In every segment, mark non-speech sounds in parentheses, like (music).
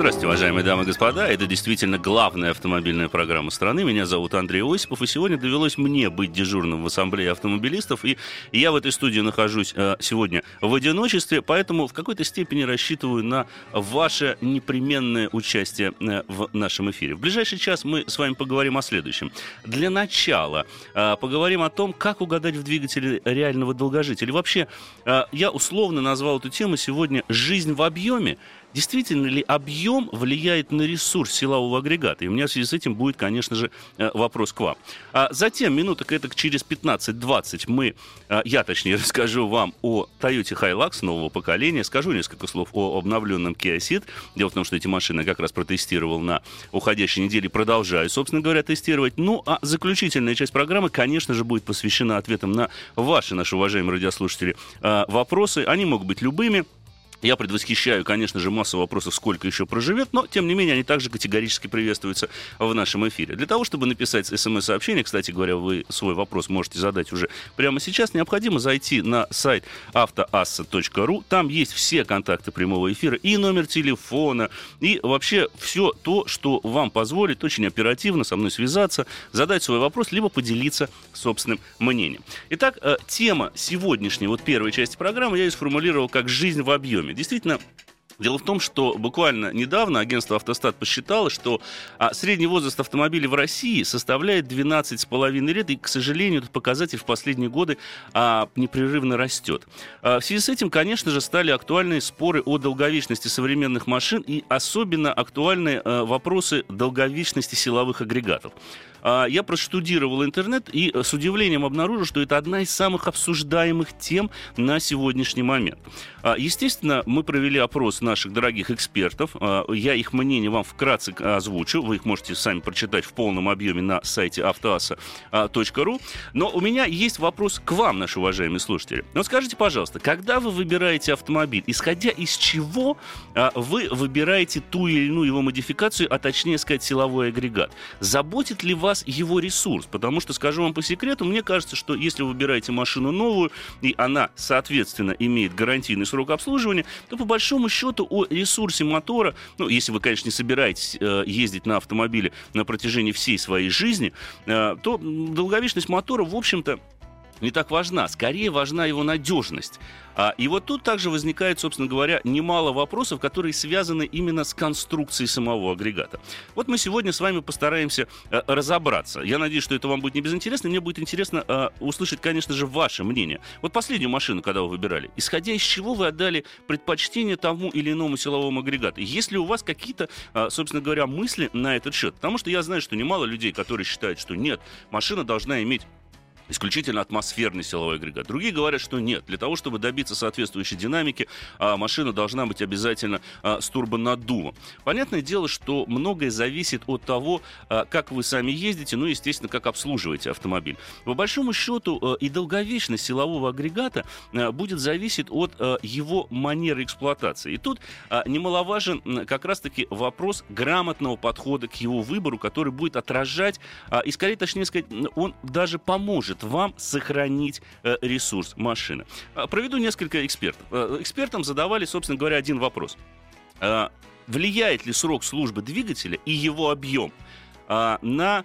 Здравствуйте, уважаемые дамы и господа. Это действительно главная автомобильная программа страны. Меня зовут Андрей Осипов, и сегодня довелось мне быть дежурным в Ассамблее автомобилистов. И я в этой студии нахожусь э, сегодня в одиночестве, поэтому в какой-то степени рассчитываю на ваше непременное участие э, в нашем эфире. В ближайший час мы с вами поговорим о следующем. Для начала э, поговорим о том, как угадать в двигателе реального долгожителя. Вообще, э, я условно назвал эту тему сегодня «Жизнь в объеме». Действительно ли объем влияет на ресурс силового агрегата? И у меня в связи с этим будет, конечно же, э, вопрос к вам. А затем, минуток это через 15-20, мы, э, я точнее (laughs) расскажу вам о Toyota Hilux нового поколения, скажу несколько слов о обновленном Kia Ceed. Дело в том, что эти машины я как раз протестировал на уходящей неделе, продолжаю, собственно говоря, тестировать. Ну, а заключительная часть программы, конечно же, будет посвящена ответам на ваши, наши уважаемые радиослушатели, э, вопросы. Они могут быть любыми. Я предвосхищаю, конечно же, массу вопросов, сколько еще проживет, но, тем не менее, они также категорически приветствуются в нашем эфире. Для того, чтобы написать смс-сообщение, кстати говоря, вы свой вопрос можете задать уже прямо сейчас, необходимо зайти на сайт автоасса.ру. Там есть все контакты прямого эфира, и номер телефона, и вообще все то, что вам позволит очень оперативно со мной связаться, задать свой вопрос, либо поделиться собственным мнением. Итак, э, тема сегодняшней, вот первой части программы я ее сформулировал как «Жизнь в объеме». Действительно, Дело в том, что буквально недавно агентство «Автостат» посчитало, что а, средний возраст автомобилей в России составляет 12,5 лет, и, к сожалению, этот показатель в последние годы а, непрерывно растет. А, в связи с этим, конечно же, стали актуальны споры о долговечности современных машин и особенно актуальны а, вопросы долговечности силовых агрегатов. А, я проштудировал интернет и с удивлением обнаружил, что это одна из самых обсуждаемых тем на сегодняшний момент. А, естественно, мы провели опрос наших дорогих экспертов. А, я их мнение вам вкратце озвучу. Вы их можете сами прочитать в полном объеме на сайте автоаса.ру. Но у меня есть вопрос к вам, наши уважаемые слушатели. Ну, скажите, пожалуйста, когда вы выбираете автомобиль, исходя из чего вы выбираете ту или иную его модификацию, а точнее сказать, силовой агрегат? Заботит ли вас вас его ресурс. Потому что, скажу вам по секрету, мне кажется, что если вы выбираете машину новую, и она, соответственно, имеет гарантийный срок обслуживания, то по большому счету о ресурсе мотора, ну, если вы, конечно, не собираетесь э, ездить на автомобиле на протяжении всей своей жизни, э, то долговечность мотора, в общем-то, не так важна. Скорее важна его надежность. А, и вот тут также возникает, собственно говоря, немало вопросов, которые связаны именно с конструкцией самого агрегата. Вот мы сегодня с вами постараемся а, разобраться. Я надеюсь, что это вам будет не безинтересно. Мне будет интересно а, услышать, конечно же, ваше мнение. Вот последнюю машину, когда вы выбирали, исходя из чего вы отдали предпочтение тому или иному силовому агрегату? Есть ли у вас какие-то, а, собственно говоря, мысли на этот счет? Потому что я знаю, что немало людей, которые считают, что нет, машина должна иметь исключительно атмосферный силовой агрегат. Другие говорят, что нет. Для того, чтобы добиться соответствующей динамики, а, машина должна быть обязательно а, с турбонаддувом. Понятное дело, что многое зависит от того, а, как вы сами ездите, ну, естественно, как обслуживаете автомобиль. По большому счету и долговечность силового агрегата будет зависеть от его манеры эксплуатации. И тут немаловажен как раз-таки вопрос грамотного подхода к его выбору, который будет отражать, и скорее, точнее сказать, он даже поможет поможет вам сохранить э, ресурс машины. Э, проведу несколько экспертов. Э, экспертам задавали, собственно говоря, один вопрос. Влияет ли срок службы двигателя и его объем на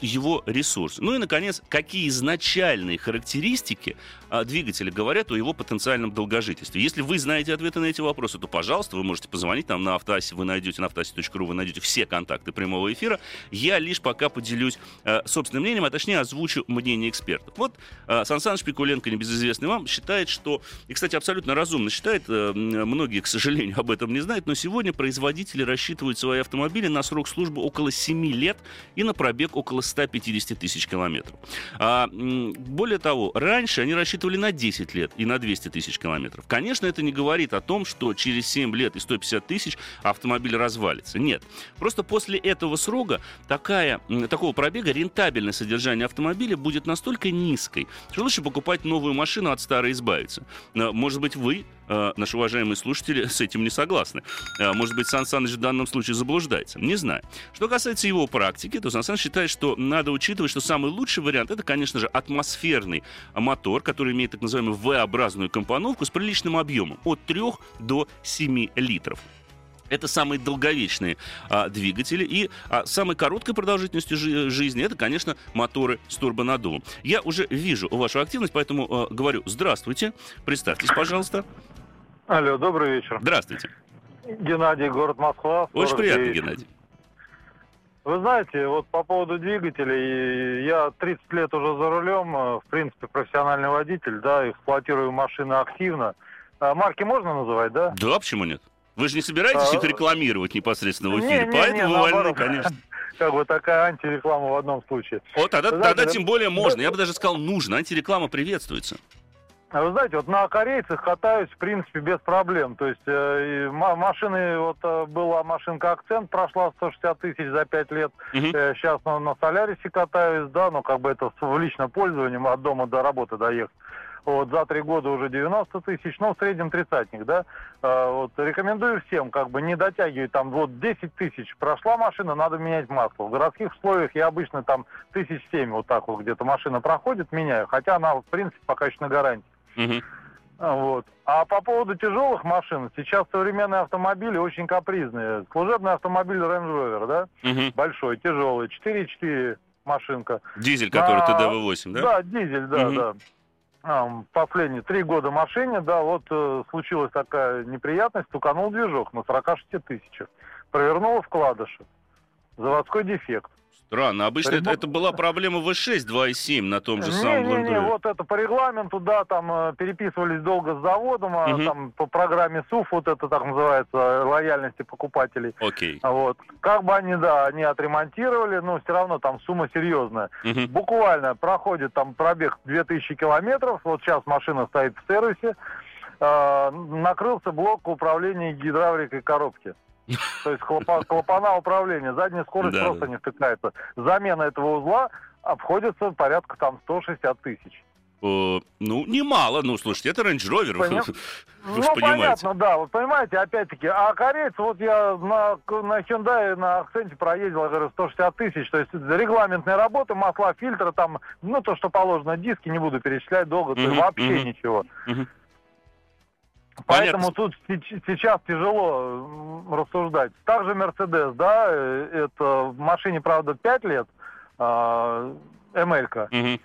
его ресурс. Ну и, наконец, какие изначальные характеристики а, двигателя говорят о его потенциальном долгожительстве. Если вы знаете ответы на эти вопросы, то, пожалуйста, вы можете позвонить нам на автоасе, вы найдете на автоасе.ру, вы найдете все контакты прямого эфира. Я лишь пока поделюсь э, собственным мнением, а точнее озвучу мнение экспертов. Вот э, Сан Саныч Пикуленко, небезызвестный вам, считает, что, и, кстати, абсолютно разумно считает, э, многие, к сожалению, (laughs) об этом не знают, но сегодня производители рассчитывают свои автомобили на срок службы около 7 лет и на пробег около около 150 тысяч километров. А, более того, раньше они рассчитывали на 10 лет и на 200 тысяч километров. Конечно, это не говорит о том, что через 7 лет и 150 тысяч автомобиль развалится. Нет. Просто после этого срока такая, такого пробега рентабельное содержание автомобиля будет настолько низкой, что лучше покупать новую машину, от старой избавиться. Может быть, вы э, наши уважаемые слушатели с этим не согласны. Э, может быть, Сан Саныч в данном случае заблуждается. Не знаю. Что касается его практики, то Сан Саныч считает, что надо учитывать, что самый лучший вариант это, конечно же, атмосферный мотор, который имеет так называемую V-образную компоновку с приличным объемом от 3 до 7 литров. Это самые долговечные а, двигатели. И а, самой короткой продолжительностью жи- жизни это, конечно, моторы с турбонаддувом. Я уже вижу вашу активность, поэтому а, говорю здравствуйте. Представьтесь, пожалуйста. Алло, добрый вечер. Здравствуйте. Геннадий, город Москва. Очень приятно, Геннадий. Вы знаете, вот по поводу двигателей, я 30 лет уже за рулем, э, в принципе, профессиональный водитель, да, эксплуатирую машины активно. А марки можно называть, да? Да, почему нет? Вы же не собираетесь А, их рекламировать непосредственно в эфире, Не, не, поэтому не, вы вольны, конечно. (laughs) Как бы такая антиреклама в одном случае. О, тогда, знаете, тогда да- тем более можно. Я бы даже сказал, нужно. Антиреклама приветствуется. А Вы знаете, вот на корейцах катаюсь, в принципе, без проблем. То есть э, машины, вот э, была машинка «Акцент», прошла 160 тысяч за 5 лет. Мгм. сейчас на, на «Солярисе» катаюсь, да, но как бы это в личном пользовании, от дома до работы доехать. Вот, за три года уже 90 тысяч, ну, в среднем тридцатник, да. А, вот, рекомендую всем, как бы, не дотягивать, там, вот, 10 тысяч прошла машина, надо менять масло. В городских условиях я обычно там тысяч семь вот так вот где-то машина проходит, меняю, хотя она, в принципе, пока еще на гарантии. А, Вот. А по поводу тяжелых машин, сейчас современные автомобили очень капризные. Служебный автомобиль Range Rover, да, Мгм. большой, тяжелый, 4,4 машинка. Дизель, который А, ТДВ-8, да? Да, дизель, да, Мгм. да. Последние три года машине, да, вот э, случилась такая неприятность, туканул движок на 46 тысячах. Провернуло вкладыши. Заводской дефект. Странно. Обычно это, Ремонт- это была проблема V6 2.7 на том же самом Land Не-не-не, Rover. вот это по регламенту, да, там э, переписывались долго с заводом, а там по программе СУФ, вот это так называется, лояльности покупателей. Окей. Вот. Как бы они, да, они отремонтировали, но все равно там сумма серьезная. Мгм. Буквально проходит там пробег 2000 километров, вот сейчас машина стоит в сервисе, э, накрылся блок управления гидравликой коробки. То есть клапа- клапана управления, задняя скорость Да, просто да. не втыкается. Замена этого узла обходится порядка там 160 тысяч. Э, ну, немало. Ну, слушайте, это Range Rover. Понятно. Вы (laughs) ну, понимаете. понятно, да. Вот понимаете, опять-таки, а корейцы, вот я на, на Hyundai, на акценте проездил, я говорю, 160 тысяч, то есть регламентные работы, масла, фильтры, там, ну, то, что положено, диски, не буду перечислять долго, то есть вообще ничего. Поэтому Понятно. тут сейчас тяжело рассуждать. Также Мерседес, да, э, это в машине, правда, 5 лет, а, МЛ-ка. Мгм.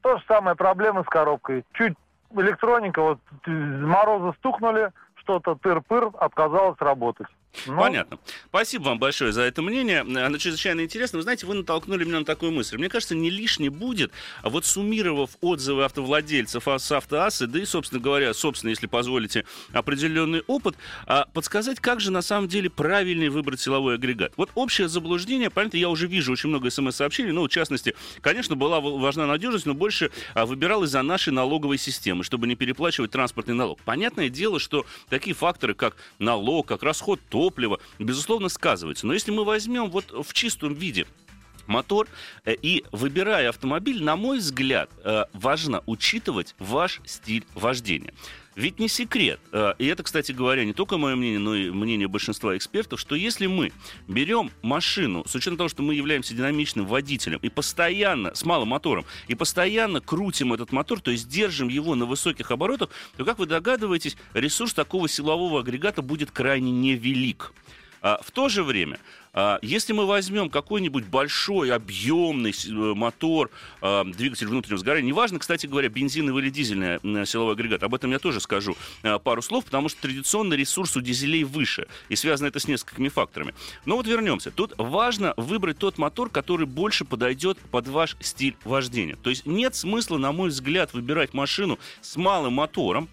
То же самое, проблемы с коробкой. Чуть электроника, вот э, морозы стукнули, что-то тыр-пыр, отказалась работать. Ну, Понятно. Спасибо вам большое за это мнение. Оно чрезвычайно интересно. Вы знаете, вы натолкнули меня на такую мысль. Мне кажется, не лишне будет, а вот суммировав отзывы автовладельцев с автоассы, да и, собственно говоря, собственно, если позволите, определенный опыт, а, подсказать, как же на самом деле правильнее выбрать силовой агрегат. Вот общее заблуждение, понятно, я уже вижу очень много смс-сообщений, ну, в частности, конечно, была важна надежность, но больше а, выбирал из-за нашей налоговой системы, чтобы не переплачивать транспортный налог. Понятное дело, что такие факторы, как налог, как расход топлива, безусловно, сказываются. Но если мы возьмем вот в чистом виде мотор э, и выбирая автомобиль, на мой взгляд, э, важно учитывать ваш стиль вождения. Ведь не секрет, э, и это, кстати говоря, не только мое мнение, но и мнение большинства экспертов, что если мы берем машину, с учетом того, что мы являемся динамичным водителем, и постоянно, с малым мотором, и постоянно крутим этот мотор, то есть держим его на высоких оборотах, то, как вы догадываетесь, ресурс такого силового агрегата будет крайне невелик. А, В то же время, а, если мы возьмем какой-нибудь большой, объемный э, мотор, а, двигатель внутреннего сгорания, неважно, кстати говоря, бензиновый или дизельный м, силовой агрегат, об этом я тоже скажу а, пару слов, потому что традиционно ресурс у дизелей выше, и связано это с несколькими факторами. Но вот вернемся. Тут важно выбрать тот мотор, который больше подойдет под ваш стиль вождения. То есть нет смысла, на мой взгляд, выбирать машину с малым мотором,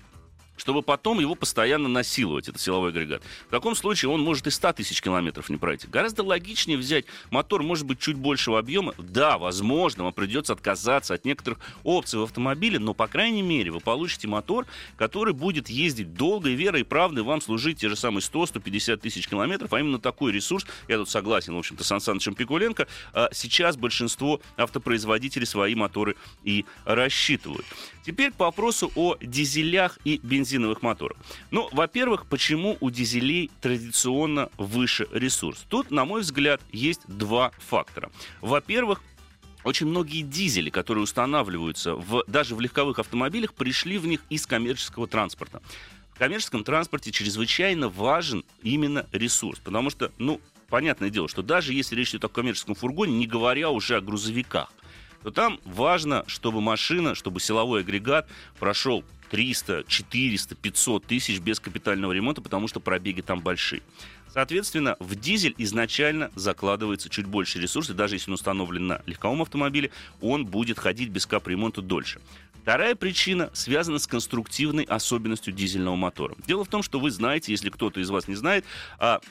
чтобы потом его постоянно насиловать, этот силовой агрегат. В таком случае он может и 100 тысяч километров не пройти. Гораздо логичнее взять мотор, может быть, чуть большего объема. Да, возможно, вам придется отказаться от некоторых опций в автомобиле, но, по крайней мере, вы получите мотор, который будет ездить долго и верой и правдой вам служить те же самые 100-150 тысяч километров, а именно такой ресурс, я тут согласен, в общем-то, с Сан Пикуленко, а сейчас большинство автопроизводителей свои моторы и рассчитывают. Теперь по вопросу о дизелях и бензиновых моторах. Ну, во-первых, почему у дизелей традиционно выше ресурс? Тут, на мой взгляд, есть два фактора. Во-первых, очень многие дизели, которые устанавливаются в, даже в легковых автомобилях, пришли в них из коммерческого транспорта. В коммерческом транспорте чрезвычайно важен именно ресурс, потому что, ну, понятное дело, что даже если речь идет о коммерческом фургоне, не говоря уже о грузовиках, то там важно, чтобы машина, чтобы силовой агрегат прошел 300, 400, 500 тысяч без капитального ремонта, потому что пробеги там большие. Соответственно, в дизель изначально закладывается чуть больше ресурсов, даже если он установлен на легковом автомобиле, он будет ходить без капремонта дольше. Вторая причина связана с конструктивной особенностью дизельного мотора. Дело в том, что вы знаете, если кто-то из вас не знает, а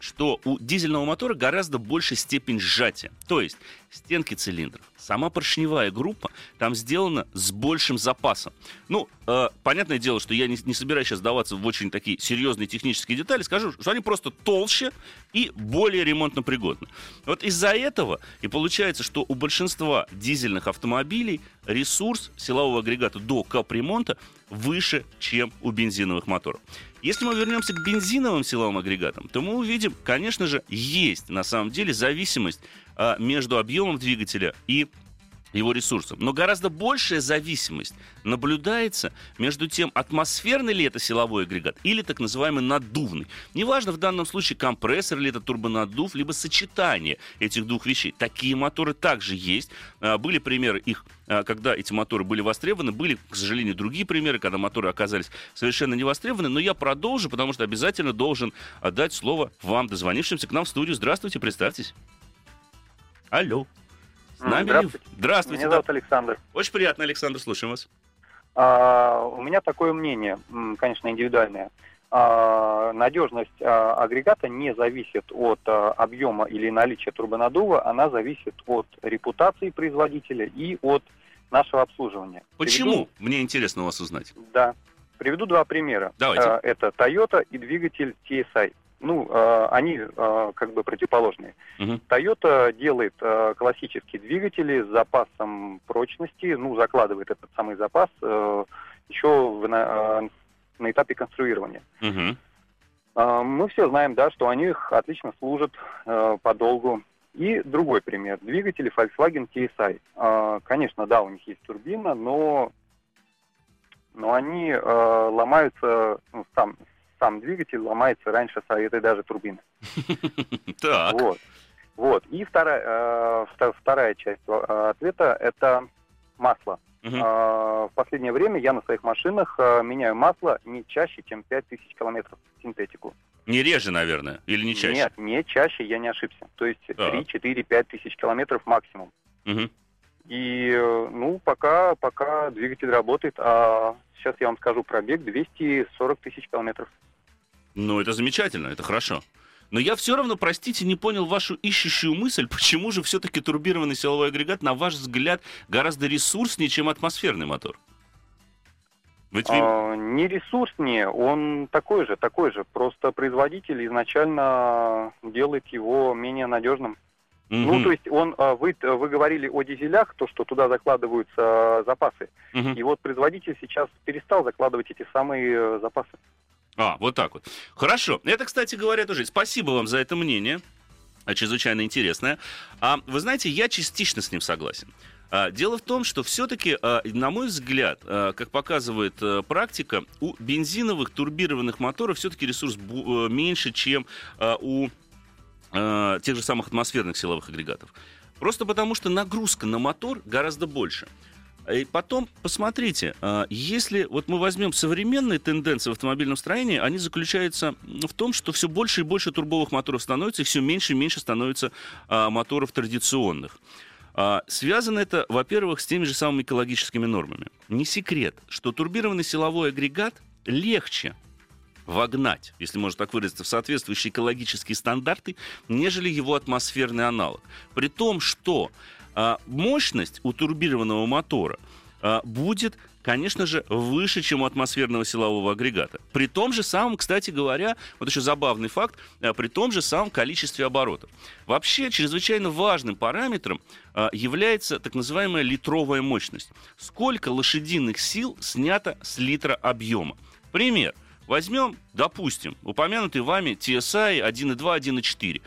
что у дизельного мотора гораздо больше степень сжатия. То есть стенки цилиндров, сама поршневая группа там сделана с большим запасом. Ну, э, понятное дело, что я не, не собираюсь сейчас сдаваться в очень такие серьезные технические детали, скажу, что они просто толще и более ремонтно пригодны. Вот из-за этого и получается, что у большинства дизельных автомобилей ресурс силового агрегата до капремонта выше, чем у бензиновых моторов. Если мы вернемся к бензиновым силовым агрегатам, то мы увидим, конечно же, есть на самом деле зависимость а, между объемом двигателя и его ресурсом. Но гораздо большая зависимость наблюдается между тем, атмосферный ли это силовой агрегат или так называемый наддувный. Неважно в данном случае компрессор или это турбонаддув, либо сочетание этих двух вещей. Такие моторы также есть. А, были примеры их а, когда эти моторы были востребованы. Были, к сожалению, другие примеры, когда моторы оказались совершенно не востребованы. Но я продолжу, потому что обязательно должен отдать слово вам, дозвонившимся к нам в студию. Здравствуйте, представьтесь. Алло. С нами Здравствуйте. Здравствуйте. Меня зовут Александр. Очень приятно, Александр, слушаем вас. А, у меня такое мнение, конечно, индивидуальное. А, надежность а, агрегата не зависит от а, объема или наличия турбонаддува, она зависит от репутации производителя и от нашего обслуживания. Почему? Приведу... Мне интересно у вас узнать. Да. Приведу два примера. Давайте. А, это Toyota и двигатель TSI ну, э, они э, как бы противоположные. Uh-huh. Toyota делает э, классические двигатели с запасом прочности, ну, закладывает этот самый запас э, еще в, на, э, на этапе конструирования. Э, мы все знаем, да, что они отлично служат э, подолгу. И другой пример. Двигатели Volkswagen TSI. Э, конечно, да, у них есть турбина, но но они э, ломаются ну, сам, сам двигатель ломается раньше этой даже турбины. (laughs) Так. Вот. Вот. И вторая, э, вторая часть э, ответа – это масло. Угу. Э, в последнее время я на своих машинах э, меняю масло не чаще, чем 5000 километров синтетику. Не реже, наверное, или не чаще? Нет, не чаще, я не ошибся. То есть так. 3, 4, 5 тысяч километров максимум. Угу. И, э, ну, пока, пока двигатель работает, а сейчас я вам скажу пробег 240 тысяч километров. Ну, это замечательно, это хорошо. Но я все равно, простите, не понял вашу ищущую мысль, почему же все-таки турбированный силовой агрегат, на ваш взгляд, гораздо ресурснее, чем атмосферный мотор? Ведь... А, не ресурснее, он такой же, такой же. Просто производитель изначально делает его менее надежным. Угу. Ну, то есть он, а, вы, вы говорили о дизелях, то, что туда закладываются запасы. Угу. И вот производитель сейчас перестал закладывать эти самые э, запасы. А, вот так вот. Хорошо. Это, кстати говоря, тоже. Спасибо вам за это мнение. Чрезвычайно интересное. А вы знаете, я частично с ним согласен. А, дело в том, что все-таки, а, на мой взгляд, а, как показывает практика, у бензиновых турбированных моторов все-таки ресурс э, меньше, чем у тех же самых атмосферных силовых агрегатов. Просто потому, что нагрузка на мотор гораздо больше. И потом, посмотрите, а, если вот мы возьмем современные тенденции в автомобильном строении, они заключаются в том, что все больше и больше турбовых моторов становится, и все меньше и меньше становится а, моторов традиционных. А, связано это, во-первых, с теми же самыми экологическими нормами. Не секрет, что турбированный силовой агрегат легче вогнать, если можно так выразиться, в соответствующие экологические стандарты, нежели его атмосферный аналог. При том, что мощность у турбированного мотора а, будет конечно же, выше, чем у атмосферного силового агрегата. При том же самом, кстати говоря, вот еще забавный факт, а, при том же самом количестве оборотов. Вообще, чрезвычайно важным параметром а, является так называемая литровая мощность. Сколько лошадиных сил снято с литра объема. Пример. Возьмем, допустим, упомянутый вами TSI 1.2, 1.4.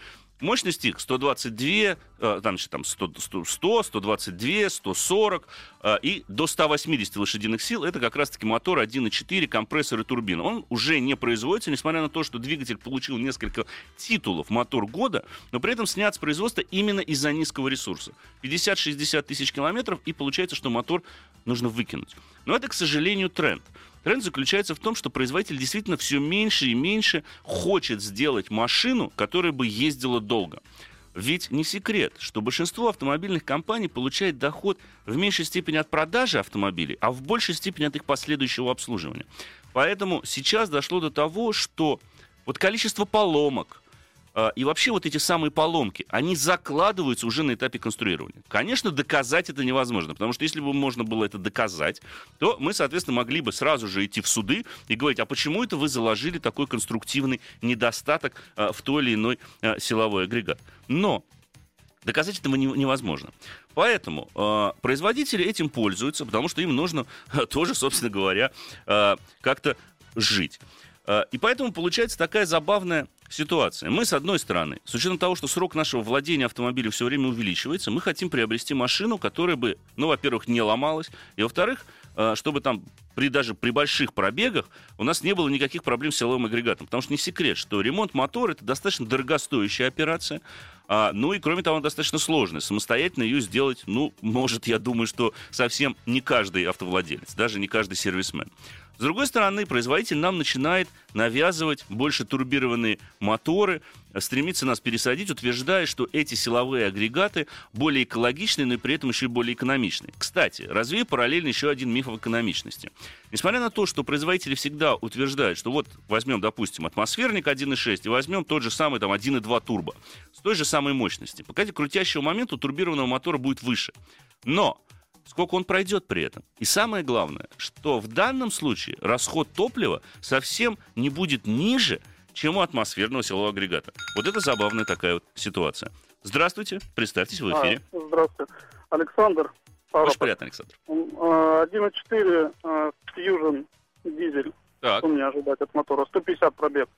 Мощность их 122, э, там, там 100, 100, 122, 140 и до 180 лошадиных сил. Это как раз-таки мотор 1.4, компрессор и турбина. Он уже не производится, несмотря на то, что двигатель получил несколько титулов мотор года, но при этом снят с производства именно из-за низкого ресурса. 50-60 тысяч километров, и получается, что мотор нужно выкинуть. Но это, к сожалению, тренд. Тренд заключается в том, что производитель действительно все меньше и меньше хочет сделать машину, которая бы ездила долго. Ведь не секрет, что большинство автомобильных компаний получает доход в меньшей степени от продажи автомобилей, а в большей степени от их последующего обслуживания. Поэтому сейчас дошло до того, что вот количество поломок, и вообще вот эти самые поломки, они закладываются уже на этапе конструирования. Конечно, доказать это невозможно, потому что если бы можно было это доказать, то мы, соответственно, могли бы сразу же идти в суды и говорить, а почему это вы заложили такой конструктивный недостаток а, в той или иной а, силовой агрегат. Но Доказать этого невозможно. Поэтому э, производители этим пользуются, потому что им нужно тоже, собственно говоря, э, как-то жить. Э, и поэтому получается такая забавная ситуация. Мы, с одной стороны, с учетом того, что срок нашего владения автомобилем все время увеличивается, мы хотим приобрести машину, которая бы, ну, во-первых, не ломалась, и, во-вторых, э, чтобы там при, даже при больших пробегах у нас не было никаких проблем с силовым агрегатом. Потому что не секрет, что ремонт мотора это достаточно дорогостоящая операция. А, ну и кроме того, она достаточно сложная. Самостоятельно ее сделать, ну, может, я думаю, что совсем не каждый автовладелец, даже не каждый сервисмен. С другой стороны, производитель нам начинает навязывать больше турбированные моторы, стремится нас пересадить, утверждая, что эти силовые агрегаты более экологичные, но и при этом еще и более экономичные. Кстати, развею параллельно еще один миф об экономичности. Несмотря на то, что производители всегда утверждают, что вот возьмем, допустим, атмосферник 1.6 и возьмем тот же самый там 1.2 турбо с той же самой мощности. Пока крутящего момента у турбированного мотора будет выше. Но сколько он пройдет при этом. И самое главное, что в данном случае расход топлива совсем не будет ниже, чем у атмосферного силового агрегата. Вот это забавная такая вот ситуация. Здравствуйте, представьтесь в эфире. А, здравствуйте. Александр. Очень приятно, Александр. 1.4 а, Fusion дизель. Так. Что мне ожидать от мотора? 150 пробег.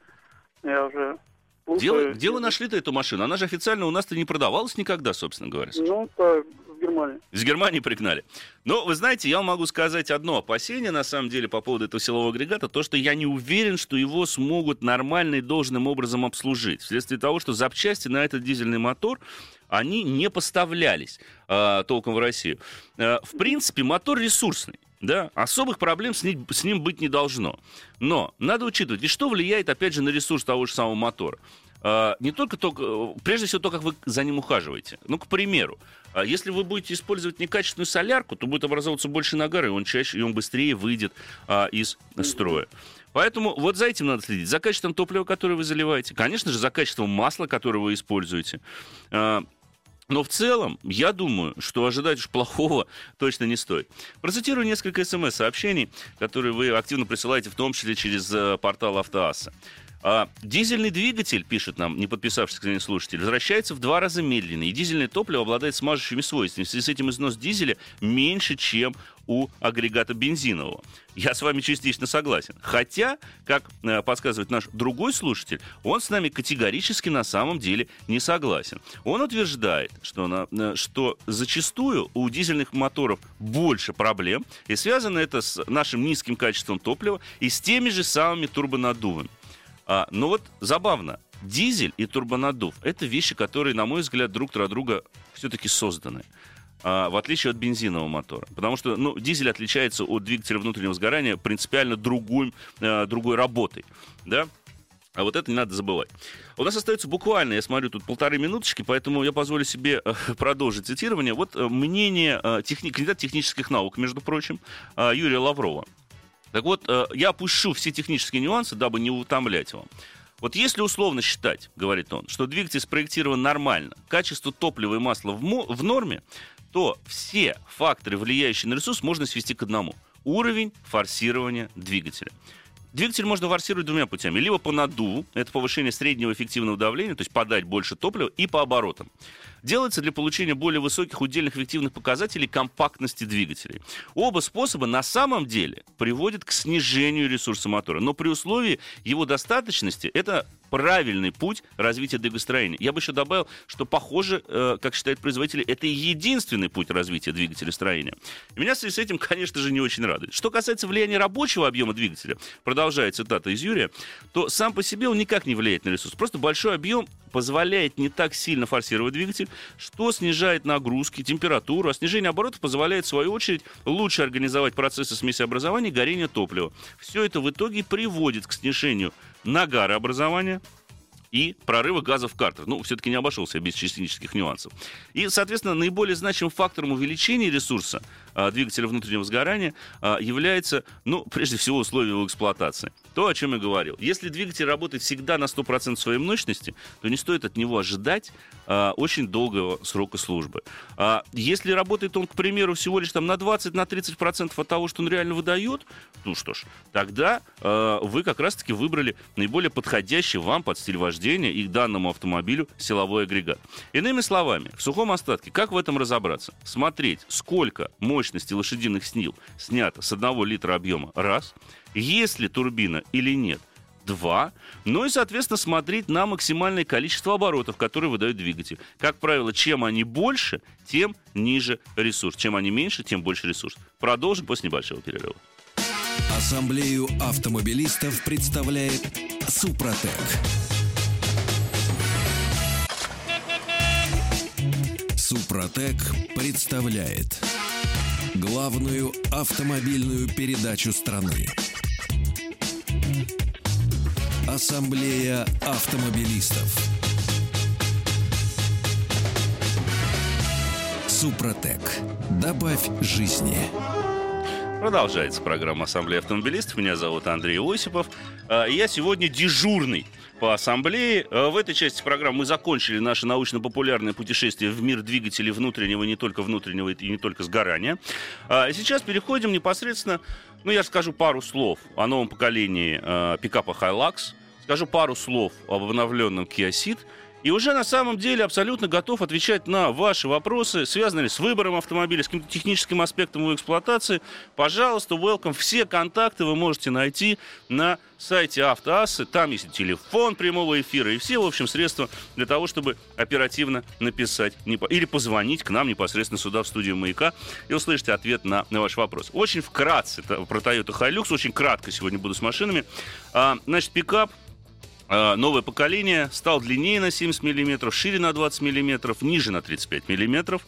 Я уже вы, где вы нашли-то эту машину? Она же официально у нас-то не продавалась никогда, собственно говоря. Ну, так, Германии. Из Германии пригнали. Но, вы знаете, я могу сказать одно опасение, на самом деле, по поводу этого силового агрегата, то, что я не уверен, что его смогут нормально и должным образом обслужить. Вследствие того, что запчасти на этот дизельный мотор они не поставлялись э, толком в Россию. Э, в принципе, мотор ресурсный. Да, особых проблем с ним, с ним быть не должно. Но надо учитывать, и что влияет, опять же, на ресурс того же самого мотора. А, не только, только, э, прежде всего, то, как вы за ним ухаживаете. Ну, к примеру, а если вы будете использовать некачественную солярку, то будет образовываться больше нагара, и он чаще, и он быстрее выйдет а, из строя. Поэтому вот за этим надо следить. За качеством топлива, которое вы заливаете. Конечно же, за качеством масла, которое вы используете. А, но в целом, я думаю, что ожидать уж плохого (laughs) точно не стоит. Процитирую несколько смс-сообщений, которые вы активно присылаете, в том числе через э, портал Автоасса. А, дизельный двигатель, пишет нам не подписавшийся слушатель, возвращается в два раза медленнее. И дизельное топливо обладает смажущими свойствами. В связи с этим износ дизеля меньше, чем у агрегата бензинового. Я с вами частично согласен. Хотя, как э, подсказывает наш другой слушатель, он с нами категорически на самом деле не согласен. Он утверждает, что, на, э, что зачастую у дизельных моторов больше проблем, и связано это с нашим низким качеством топлива и с теми же самыми турбонаддувами. А, но ну вот забавно, дизель и турбонаддув – это вещи, которые, на мой взгляд, друг для друга все-таки созданы. А, в отличие от бензинового мотора. Потому что ну, дизель отличается от двигателя внутреннего сгорания принципиально другой, а, другой работой. Да? А вот это не надо забывать. У нас остается буквально, я смотрю, тут полторы минуточки, поэтому я позволю себе э, (laughs) продолжить цитирование. Вот э, мнение э, техни... кандидата технических наук, между прочим, Юрия Лаврова. Так вот, э, я опущу все технические нюансы, дабы не утомлять вам. Вот если условно считать, говорит он, что двигатель спроектирован нормально, качество топлива и масла в, в норме, то все факторы, влияющие на ресурс, можно свести к одному. Уровень форсирования двигателя. Двигатель можно форсировать двумя путями. Либо по надуву, это повышение среднего эффективного давления, то есть подать больше топлива, и по оборотам делается для получения более высоких удельных эффективных показателей компактности двигателей. Оба способа на самом деле приводят к снижению ресурса мотора, но при условии его достаточности это правильный путь развития двигостроения. Я бы еще добавил, что, похоже, э, как считают производители, это единственный путь развития двигателестроения. И меня в связи с этим, конечно же, не очень радует. Что касается влияния рабочего объема двигателя, продолжая цитата из Юрия, то сам по себе он никак не влияет на ресурс. Просто большой объем позволяет не так сильно форсировать двигатель, что снижает нагрузки, температуру, а снижение оборотов позволяет, в свою очередь, лучше организовать процессы смесеобразования и горения топлива. Все это в итоге приводит к снижению нагарообразования, и прорыва газов в картер. Ну, все-таки не обошелся без частичных нюансов. И, соответственно, наиболее значимым фактором увеличения ресурса а, двигателя внутреннего сгорания а, является, ну, прежде всего, условия его эксплуатации. То, о чем я говорил. Если двигатель работает всегда на 100% своей мощности, то не стоит от него ожидать а, очень долгого срока службы. А, если работает он, к примеру, всего лишь там на 20-30% на от того, что он реально выдает, ну что ж, тогда а, вы как раз-таки выбрали наиболее подходящий вам под стиль вождения и к данному автомобилю силовой агрегат. Иными словами, в сухом остатке, как в этом разобраться? Смотреть, сколько мощности лошадиных снил снято с одного литра объема, раз. Есть ли турбина или нет, два. Ну и, соответственно, смотреть на максимальное количество оборотов, которые выдает двигатель. Как правило, чем они больше, тем ниже ресурс. Чем они меньше, тем больше ресурс. Продолжим после небольшого перерыва. Ассамблею автомобилистов представляет Супротек. Супротек представляет главную автомобильную передачу страны. Ассамблея автомобилистов. Супротек. Добавь жизни. Продолжается программа Ассамблеи автомобилистов. Меня зовут Андрей Осипов. А, я сегодня дежурный по ассамблее. А, в этой части программы мы закончили наше научно-популярное путешествие в мир двигателей внутреннего не только внутреннего и не только сгорания. А сейчас переходим непосредственно, ну я скажу пару слов о новом поколении э, пикапа Hilux, скажу пару слов об обновленном Kia Ceed – и уже на самом деле абсолютно готов отвечать на ваши вопросы, связанные с выбором автомобиля, с каким-то техническим аспектом его эксплуатации. Пожалуйста, welcome. Все контакты вы можете найти на сайте Автоассы. Там есть телефон прямого эфира и все, в общем, средства для того, чтобы оперативно написать или позвонить к нам непосредственно сюда, в студию «Маяка», и услышать ответ на, на ваш вопрос. Очень вкратце про Toyota Hilux, очень кратко сегодня буду с машинами. А, значит, пикап новое поколение стал длиннее на 70 мм, шире на 20 мм, ниже на 35 мм.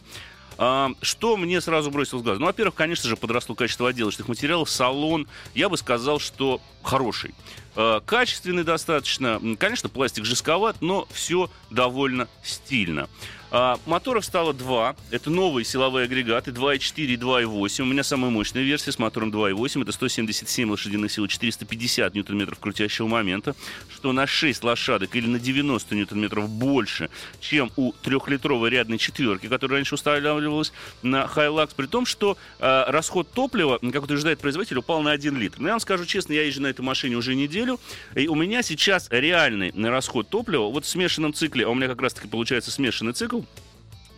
А, что мне сразу бросилось в глаз? Ну, во-первых, конечно же, подросло качество отделочных материалов. Салон, я бы сказал, что хороший. А, качественный достаточно. Конечно, пластик жестковат, но все довольно стильно. А, моторов стало два. Это новые силовые агрегаты 2.4 и 2.8. У меня самая мощная версия с мотором 2.8. Это 177 лошадиных сил, 450 ньютон-метров крутящего момента, что на 6 лошадок или на 90 ньютон-метров больше, чем у трехлитровой рядной четверки, которая раньше устанавливалась на Hilux, при том, что э, расход топлива, как утверждает производитель, упал на 1 литр. Но я вам скажу честно, я езжу на этой машине уже неделю, и у меня сейчас реальный расход топлива, вот в смешанном цикле, а у меня как раз-таки получается смешанный цикл,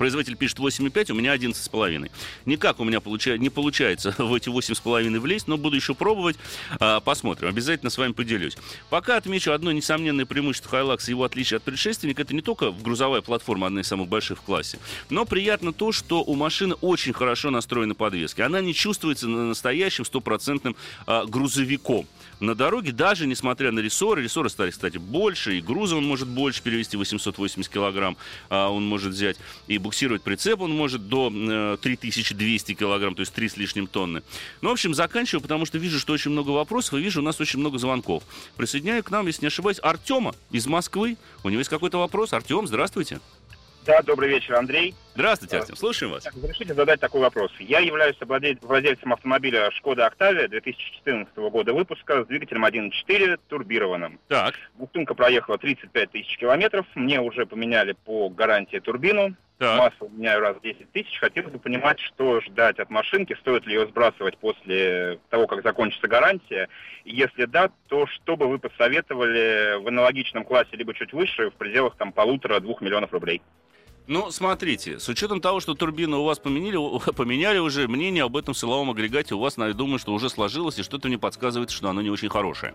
Производитель пишет 8,5, у меня 11,5. Никак у меня получа... не получается (laughs) в эти 8,5 влезть, но буду еще пробовать. А, посмотрим. Обязательно с вами поделюсь. Пока отмечу одно несомненное преимущество Hilux и его отличие от предшественника. Это не только грузовая платформа, одна из самых больших в классе, но приятно то, что у машины очень хорошо настроены подвески. Она не чувствуется на настоящим стопроцентным а, грузовиком на дороге, даже несмотря на рессоры. Рессоры стали, кстати, больше, и груза он может больше перевести, 880 килограмм а, он может взять, и буксировать прицеп он может до э, 3200 килограмм, то есть 3 с лишним тонны. Ну, в общем, заканчиваю, потому что вижу, что очень много вопросов, и вижу, у нас очень много звонков. Присоединяю к нам, если не ошибаюсь, Артема из Москвы. У него есть какой-то вопрос. Артем, здравствуйте. Да, добрый вечер, Андрей. Здравствуйте, Артем, слушаем вас. Разрешите задать такой вопрос. Я являюсь владельцем автомобиля Шкода Октавия 2014 года выпуска с двигателем 1.4 турбированным. Так. Бутынка проехала 35 тысяч километров. Мне уже поменяли по гарантии турбину. Так. Масло меняю раз в 10 тысяч. Хотелось бы понимать, что ждать от машинки, стоит ли ее сбрасывать после того, как закончится гарантия. И если да, то что бы вы посоветовали в аналогичном классе, либо чуть выше, в пределах там полутора-двух миллионов рублей? Ну, смотрите, с учетом того, что турбину у вас поменяли, (laughs) поменяли уже, мнение об этом силовом агрегате у вас, я думаю, что уже сложилось, и что-то мне подсказывает, что оно не очень хорошее.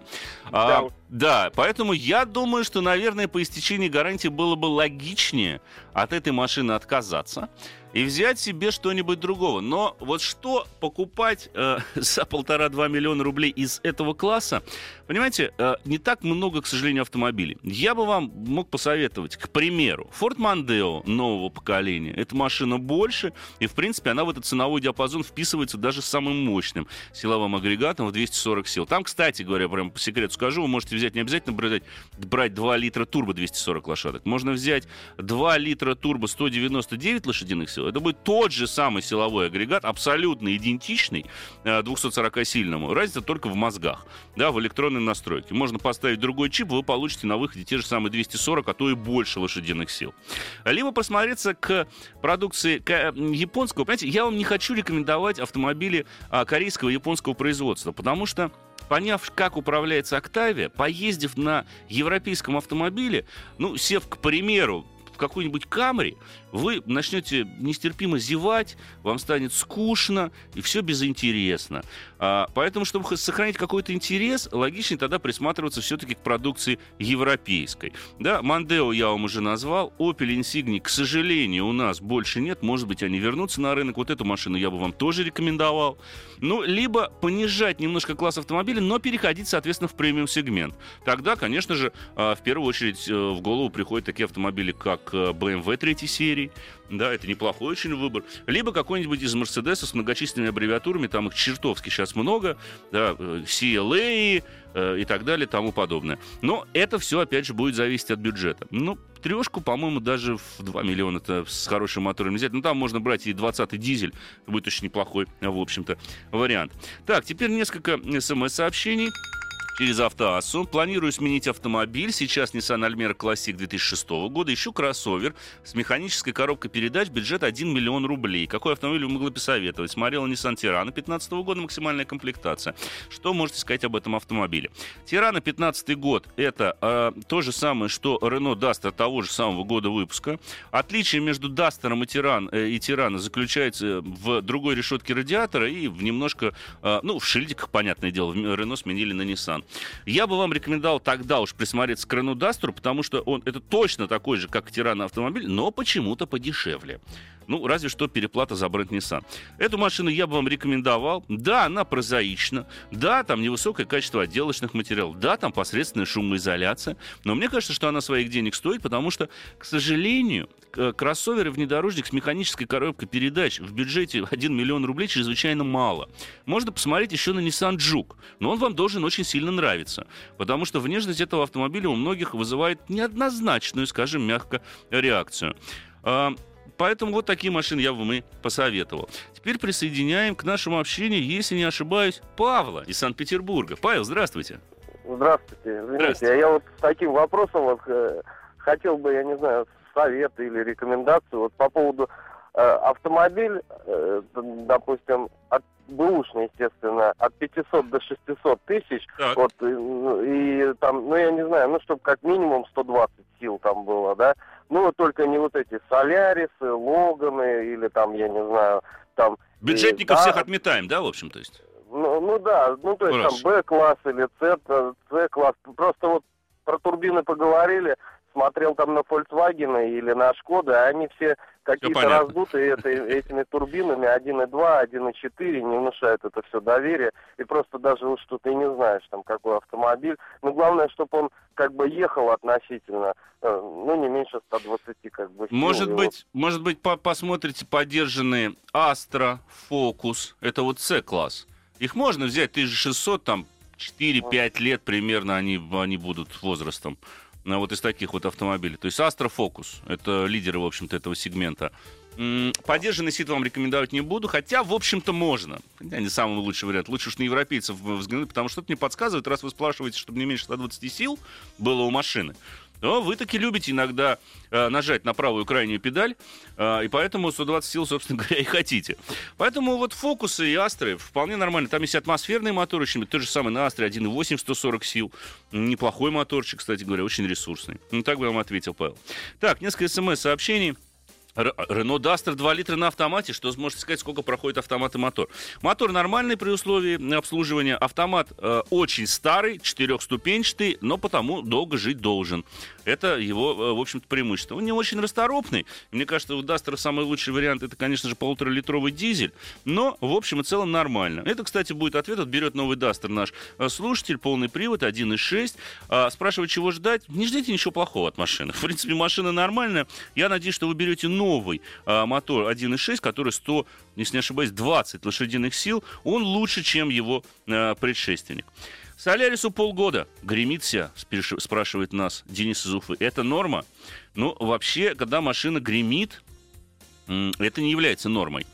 Да. А, да, поэтому я думаю, что, наверное, по истечении гарантии было бы логичнее от этой машины отказаться и взять себе что-нибудь другого. Но вот что покупать э, (laughs) за полтора-два миллиона рублей из этого класса, понимаете, э, не так много, к сожалению, автомобилей. Я бы вам мог посоветовать, к примеру, Ford Mondeo нового поколения. Эта машина больше, и, в принципе, она в этот ценовой диапазон вписывается даже с самым мощным силовым агрегатом в 240 сил. Там, кстати говоря, прям по секрету скажу, вы можете взять не обязательно брать, брать 2 литра турбо 240 лошадок. Можно взять 2 литра турбо 199 лошадиных сил, это будет тот же самый силовой агрегат, абсолютно идентичный 240-сильному. Э, Разница только в мозгах, да, в электронной настройке. Можно поставить другой чип, вы получите на выходе те же самые 240, а то и больше лошадиных сил. Либо посмотреться к продукции к японского. Понимаете, я вам не хочу рекомендовать автомобили а, корейского и японского производства, потому что поняв, как управляется Октавия, поездив на европейском автомобиле, ну, сев, к примеру, в какой-нибудь Камри, вы начнете нестерпимо зевать, вам станет скучно, и все безинтересно. А, поэтому, чтобы сохранить какой-то интерес, логичнее тогда присматриваться все-таки к продукции европейской. Да, Мандео я вам уже назвал, Opel Insignia, к сожалению, у нас больше нет, может быть, они вернутся на рынок, вот эту машину я бы вам тоже рекомендовал. Ну, либо понижать немножко класс автомобиля, но переходить, соответственно, в премиум-сегмент. Тогда, конечно же, а, в первую очередь э, в голову приходят такие автомобили, как э, BMW 3 серии, да, это неплохой очень выбор. Либо какой-нибудь из Мерседеса с многочисленными аббревиатурами, там их чертовски сейчас много, да, э, CLA э, и так далее, тому подобное. Но это все, опять же, будет зависеть от бюджета. Ну, трешку, по-моему, даже в 2 миллиона -то с хорошим мотором взять. Ну, там можно брать и 20-й дизель, будет очень неплохой, в общем-то, вариант. Так, теперь несколько смс-сообщений через Автоассу. Планирую сменить автомобиль. Сейчас Nissan Almera Classic 2006 года. Ищу кроссовер с механической коробкой передач. Бюджет 1 миллион рублей. Какой автомобиль вы могли посоветовать? Смотрела Nissan Tirana 2015 года. Максимальная комплектация. Что можете сказать об этом автомобиле? Tirana 15 год. Это э, то же самое, что Renault Duster того же самого года выпуска. Отличие между Duster и Tirana, э, и Tirana заключается в другой решетке радиатора и в немножко, э, ну, в шильдиках, понятное дело, Renault сменили на Nissan. Я бы вам рекомендовал тогда уж присмотреться к Рену Дастеру, потому что он это точно такой же, как Тиран автомобиль, но почему-то подешевле. Ну, разве что переплата за бренд Nissan. Эту машину я бы вам рекомендовал. Да, она прозаична. Да, там невысокое качество отделочных материалов. Да, там посредственная шумоизоляция. Но мне кажется, что она своих денег стоит, потому что, к сожалению, кроссовер и внедорожник с механической коробкой передач в бюджете (laughs) 1 миллион рублей чрезвычайно мало. Можно посмотреть еще на Nissan Juke, но он вам должен очень сильно нравиться, потому что внешность этого автомобиля у многих вызывает неоднозначную, скажем мягко, реакцию. А, Поэтому вот такие машины я бы вам и посоветовал. Теперь присоединяем к нашему общению, если не ошибаюсь, Павла из Санкт-Петербурга. Павел, здравствуйте. Здравствуйте. Здравствуйте. А я вот с таким вопросом вот, э, хотел бы, я не знаю, совет или рекомендацию вот по поводу э, автомобиль, э, допустим, от бэушный, естественно, от 500 до 600 тысяч, так. вот, и, ну, и там, ну, я не знаю, ну, чтобы как минимум 120 сил там было, да, ну, только не вот эти Солярисы, Логаны или там, я не знаю, там... Бюджетников и, всех да, отметаем, да, в общем, то есть? Ну, ну да, ну, то есть Хорошо. там Б-класс или С-класс, просто вот про турбины поговорили, смотрел там на Volkswagen или на Шкоды, а они все какие-то раздутые это, этими турбинами 1.2, 1.4, не внушают это все доверие. И просто даже вот что ты не знаешь, там, какой автомобиль. Но главное, чтобы он как бы ехал относительно, э, ну, не меньше 120, как бы. Может быть, может быть, по посмотрите поддержанные Astra, Focus, это вот C-класс. Их можно взять 1600, там, 4-5 лет примерно они, они будут возрастом. Вот из таких вот автомобилей. То есть Astra Focus, это лидеры, в общем-то, этого сегмента. Поддержанный сит вам рекомендовать не буду, хотя, в общем-то, можно. Хотя не самый лучший вариант. Лучше уж на европейцев взглянуть, потому что что-то мне подсказывает, раз вы спрашиваете, чтобы не меньше 120 сил было у машины, то вы таки любите иногда э, нажать на правую крайнюю педаль, э, и поэтому 120 сил, собственно (laughs) говоря, и хотите. Поэтому вот фокусы и астры вполне нормально. Там есть атмосферные моторы, то же самое на астре 1.8 140 сил. Неплохой моторчик, кстати говоря, очень ресурсный. Ну, так бы я вам ответил, Павел. Так, несколько смс-сообщений. Рено Дастер 2 литра на автомате. Что сможете сказать, сколько проходит автомат и мотор? Мотор нормальный при условии обслуживания. Автомат э, очень старый, четырехступенчатый, но потому долго жить должен. Это его, э, в общем-то, преимущество. Он не очень расторопный. Мне кажется, у Дастера самый лучший вариант это, конечно же, полуторалитровый дизель. Но, в общем и целом, нормально. Это, кстати, будет ответ. Вот берет новый Дастер наш э, слушатель, полный привод, 1.6. А, спрашивает, чего ждать. Не ждите ничего плохого от машины. (laughs) В принципе, машина нормальная. Я надеюсь, что вы берете новый а, мотор 1.6, который 100, если не ошибаюсь, 20 лошадиных сил. Он лучше, чем его а, предшественник. Солярису полгода. Гремит вся, спрашивает нас Денис из. Это норма? Ну, вообще, когда машина гремит, это не является нормой.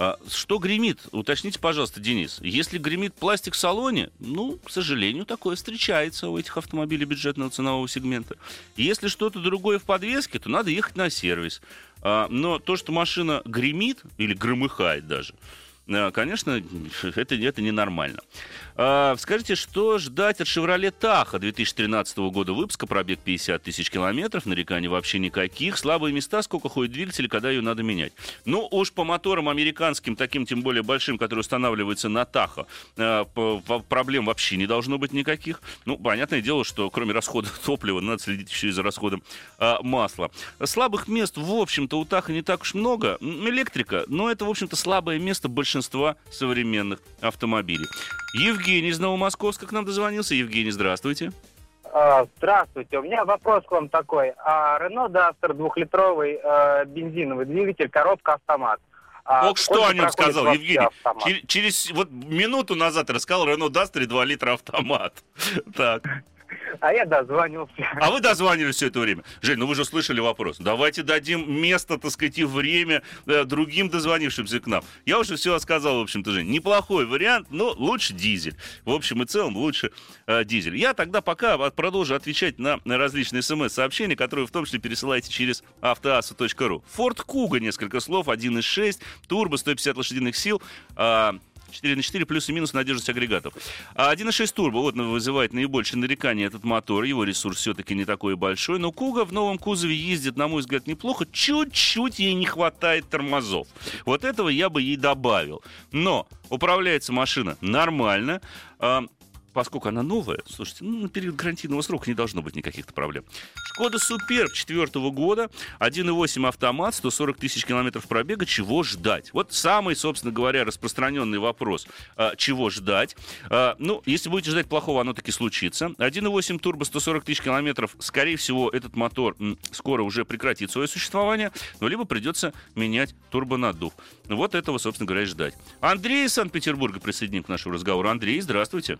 А что гремит? Уточните, пожалуйста, Денис. Если гремит пластик в салоне, ну, к сожалению, такое встречается у этих автомобилей бюджетного ценового сегмента. Если что-то другое в подвеске, то надо ехать на сервис. А, но то, что машина гремит или громыхает даже, а, конечно, (laughs) это, это ненормально. А, скажите, что ждать от Chevrolet Tahoe 2013 года выпуска? Пробег 50 тысяч километров, нареканий вообще никаких. Слабые места, сколько ходит двигатель, когда ее надо менять. Ну, уж по моторам американским, таким тем более большим, которые устанавливаются на Tahoe, а, проблем вообще не должно быть никаких. Ну, понятное дело, что кроме расхода (laughs) топлива, надо следить еще и за расходом а, масла. Слабых мест, в общем-то, у Tahoe не так уж много. Электрика, но это, в общем-то, слабое место большинства современных автомобилей. Евгений из Новомосковска к нам дозвонился. Евгений, здравствуйте. А, здравствуйте. У меня вопрос к вам такой. А Рено Дастер двухлитровый э, бензиновый двигатель, коробка автомат. А Ох, что о нем сказал, Евгений? Через, через вот минуту назад рассказал Рено Дастер 2 литра автомат. (laughs) Так. А я дозвонился. А вы дозванивались все это время. Жень, ну вы же слышали вопрос. Давайте дадим место, так сказать, и время э, другим дозвонившимся к нам. Я уже все сказал, в общем-то, Жень. Неплохой вариант, но лучше дизель. В общем и целом лучше э, дизель. Я тогда пока продолжу отвечать на различные смс-сообщения, которые в том числе пересылаете через автоаса.ру. Форд Куга, несколько слов, 1.6, турбо, 150 лошадиных сил. Э, 4 на 4 плюс и минус надежность агрегатов. А 1.6 турбо вот вызывает наибольшее нарекание этот мотор. Его ресурс все-таки не такой большой. Но Куга в новом кузове ездит, на мой взгляд, неплохо. Чуть-чуть ей не хватает тормозов. Вот этого я бы ей добавил. Но управляется машина нормально. Поскольку она новая, слушайте, ну, на период гарантийного срока не должно быть никаких проблем. Шкода Суперб четвертого года, 1.8 автомат, 140 тысяч километров пробега, чего ждать? Вот самый, собственно говоря, распространенный вопрос, а, чего ждать? А, ну, если будете ждать плохого, оно таки случится. 1.8 турбо, 140 тысяч километров, скорее всего, этот мотор м, скоро уже прекратит свое существование, но либо придется менять турбонаддув. Вот этого, собственно говоря, ждать. Андрей из Санкт-Петербурга присоединим к нашему разговору. Андрей, здравствуйте.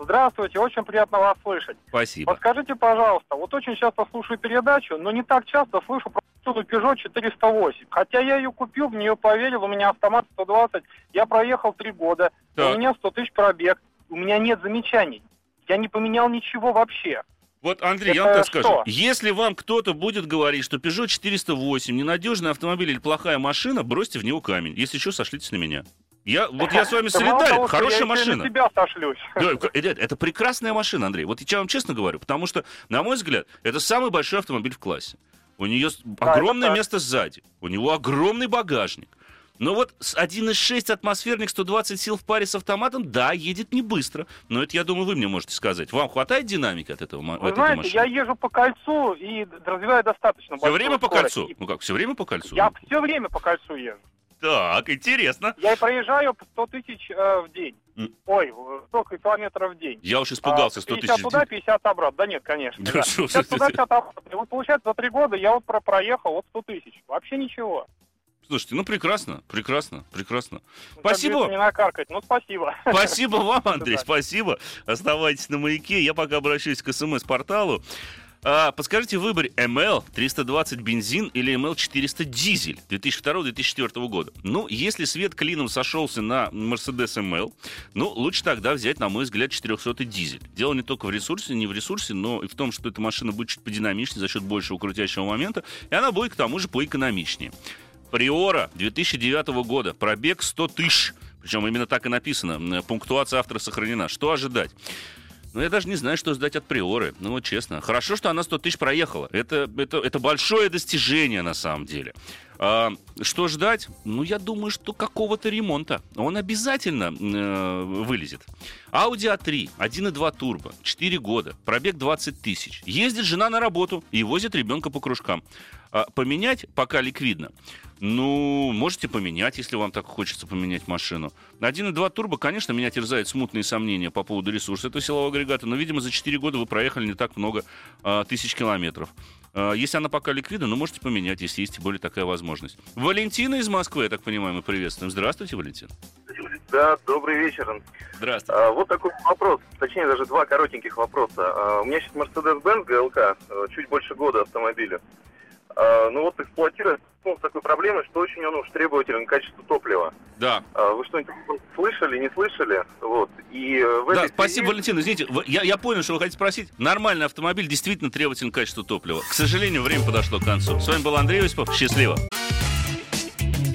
Здравствуйте, очень приятно вас слышать. Спасибо. Подскажите, пожалуйста, вот очень часто слушаю передачу, но не так часто слышу про Peugeot 408. Хотя я ее купил, в нее поверил, у меня автомат 120, я проехал три года, так. у меня 100 тысяч пробег, у меня нет замечаний. Я не поменял ничего вообще. Вот, Андрей, Это я вам так что? скажу. Если вам кто-то будет говорить, что Peugeot 408 ненадежный автомобиль или плохая машина, бросьте в него камень. Если что, сошлитесь на меня. Я, (laughs) вот я с вами солидарен, хорошая машина. Я тебя сошлюсь. Да, это, прекрасная машина, Андрей. Вот я вам честно говорю, потому что, на мой взгляд, это самый большой автомобиль в классе. У нее да, огромное место сзади, у него огромный багажник. Но вот 1.6 атмосферник 120 сил в паре с автоматом, да, едет не быстро. Но это, я думаю, вы мне можете сказать. Вам хватает динамики от этого Вы знаете, машины? я езжу по кольцу и развиваю достаточно Все время по кольцу? Ну как, все время по кольцу? Я все время по кольцу езжу. Так, интересно. Я проезжаю 100 тысяч э, в день. Mm. Ой, столько километров в день. Я уж испугался, 100 тысяч 50 туда, 50 обратно. Да нет, конечно. Да, да. 50 туда, 50 обратно. Вот получается, за три года я вот про проехал вот 100 тысяч. Вообще ничего. Слушайте, ну прекрасно, прекрасно, прекрасно. Ну, спасибо. Не накаркать, ну спасибо. Спасибо вам, Андрей, спасибо. Оставайтесь на маяке. Я пока обращаюсь к СМС-порталу. А, подскажите выбор ML 320 бензин или ML 400 дизель 2002-2004 года. Ну, если свет клином сошелся на Mercedes ML, ну, лучше тогда взять, на мой взгляд, 400 дизель. Дело не только в ресурсе, не в ресурсе, но и в том, что эта машина будет чуть подинамичнее за счет большего крутящего момента, и она будет, к тому же, поэкономичнее. Приора 2009 года, пробег 100 тысяч. Причем именно так и написано. Пунктуация автора сохранена. Что ожидать? Ну, я даже не знаю, что ждать от Приоры. Ну, вот честно. Хорошо, что она 100 тысяч проехала. Это, это, это большое достижение, на самом деле. А, что ждать? Ну, я думаю, что какого-то ремонта. Он обязательно э, вылезет. Audi A3, 1.2 турбо, 4 года, пробег 20 тысяч. Ездит жена на работу и возит ребенка по кружкам. А, поменять пока ликвидно. Ну, можете поменять, если вам так хочется поменять машину. 1.2 турбо, конечно, меня терзает смутные сомнения по поводу ресурса этого силового агрегата, но, видимо, за 4 года вы проехали не так много а, тысяч километров. А, если она пока ликвидна, ну, можете поменять, если есть тем более такая возможность. Валентина из Москвы, я так понимаю, мы приветствуем. Здравствуйте, Валентин. Да, добрый вечер. Здравствуйте. А, вот такой вопрос, точнее даже два коротеньких вопроса. А, у меня сейчас Mercedes-Benz GLK, э, чуть больше года автомобиля. А, ну вот эксплуатирует ну, с такой проблемой, что очень он уж требователен к качеству топлива. Да. А, вы что-нибудь слышали, не слышали? Вот. И э, в да, этой спасибо, связи... Валентин. Извините, я, я понял, что вы хотите спросить. Нормальный автомобиль действительно требователен к качеству топлива. К сожалению, время подошло к концу. С вами был Андрей Осипов. Счастливо.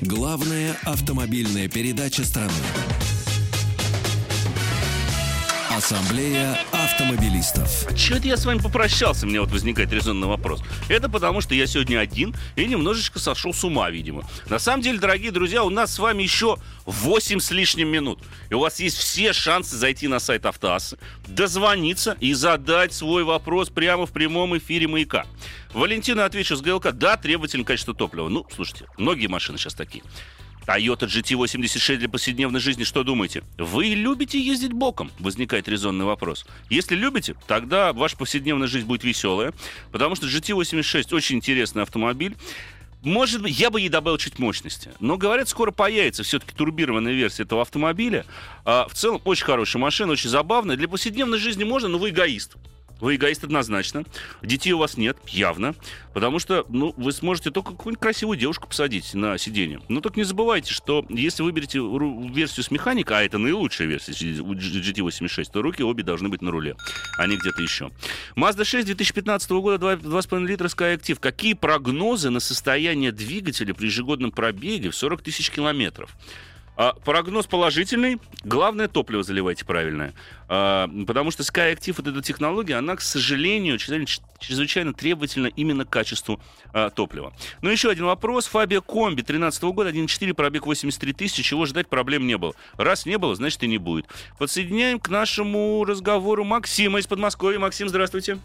Главная автомобильная передача страны. Ассамблея автомобилистов. А Чего это я с вами попрощался? Мне вот возникает резонный вопрос. Это потому, что я сегодня один и немножечко сошел с ума, видимо. На самом деле, дорогие друзья, у нас с вами еще 8 с лишним минут. И у вас есть все шансы зайти на сайт Автоассы, дозвониться и задать свой вопрос прямо в прямом эфире «Маяка». Валентина отвечу с ГЛК. Да, требовательно качество топлива. Ну, слушайте, многие машины сейчас такие. Toyota GT86 для повседневной жизни, что думаете? Вы любите ездить боком? Возникает резонный вопрос. Если любите, тогда ваша повседневная жизнь будет веселая, потому что GT86 очень интересный автомобиль. Может быть, я бы ей добавил чуть мощности. Но, говорят, скоро появится все-таки турбированная версия этого автомобиля. А, в целом, очень хорошая машина, очень забавная. Для повседневной жизни можно, но вы эгоист. Вы эгоист однозначно. Детей у вас нет, явно. Потому что, ну, вы сможете только какую-нибудь красивую девушку посадить на сиденье. Но только не забывайте, что если выберете версию с механикой, а это наилучшая версия GT86, то руки обе должны быть на руле, а не где-то еще. Mazda 6 2015 года 2,5 литра Skyactiv. Какие прогнозы на состояние двигателя при ежегодном пробеге в 40 тысяч километров? А, прогноз положительный. Главное, топливо заливайте правильное. А, потому что SkyActiv, вот эта технология, она, к сожалению, чрезвычайно требовательна именно к качеству а, топлива. Ну, еще один вопрос. Фабия Комби 13 года, 1.4, пробег 83 тысячи. Чего ждать, проблем не было. Раз не было, значит и не будет. Подсоединяем к нашему разговору Максима из Подмосковья. Максим, здравствуйте.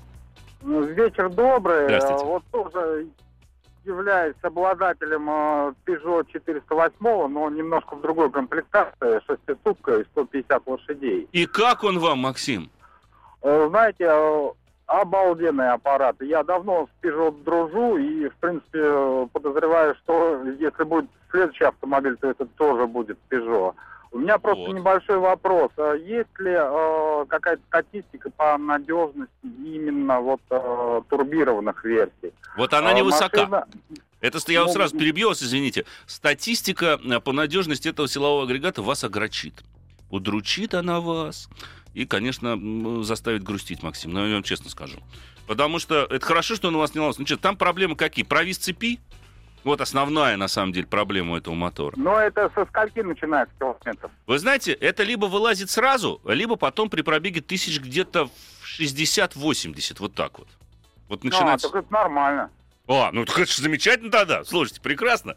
Ну, вечер добрый. Здравствуйте. Вот тоже являюсь обладателем э, Peugeot 408, но немножко в другой комплектации, шестиступка и 150 лошадей. И как он вам, Максим? Э, знаете, э, обалденный аппарат. Я давно с Peugeot дружу и, в принципе, подозреваю, что если будет следующий автомобиль, то это тоже будет Peugeot. У меня просто вот. небольшой вопрос. А есть ли э, какая-то статистика по надежности именно вот э, турбированных версий? Вот она не высока. Машина... Это я вас сразу перебью вас, извините. Статистика э, по надежности этого силового агрегата вас огорчит. Удручит она вас. И, конечно, заставит грустить, Максим. Но я вам честно скажу. Потому что это хорошо, что он у вас не ломался. Ну что, там проблемы какие? Провис цепи? Вот основная, на самом деле, проблема у этого мотора. Но это со скольки начинается километров? Вы знаете, это либо вылазит сразу, либо потом при пробеге тысяч где-то в 60-80, вот так вот. Вот начинается... А, так это нормально. А, ну это же замечательно тогда. Слушайте, прекрасно.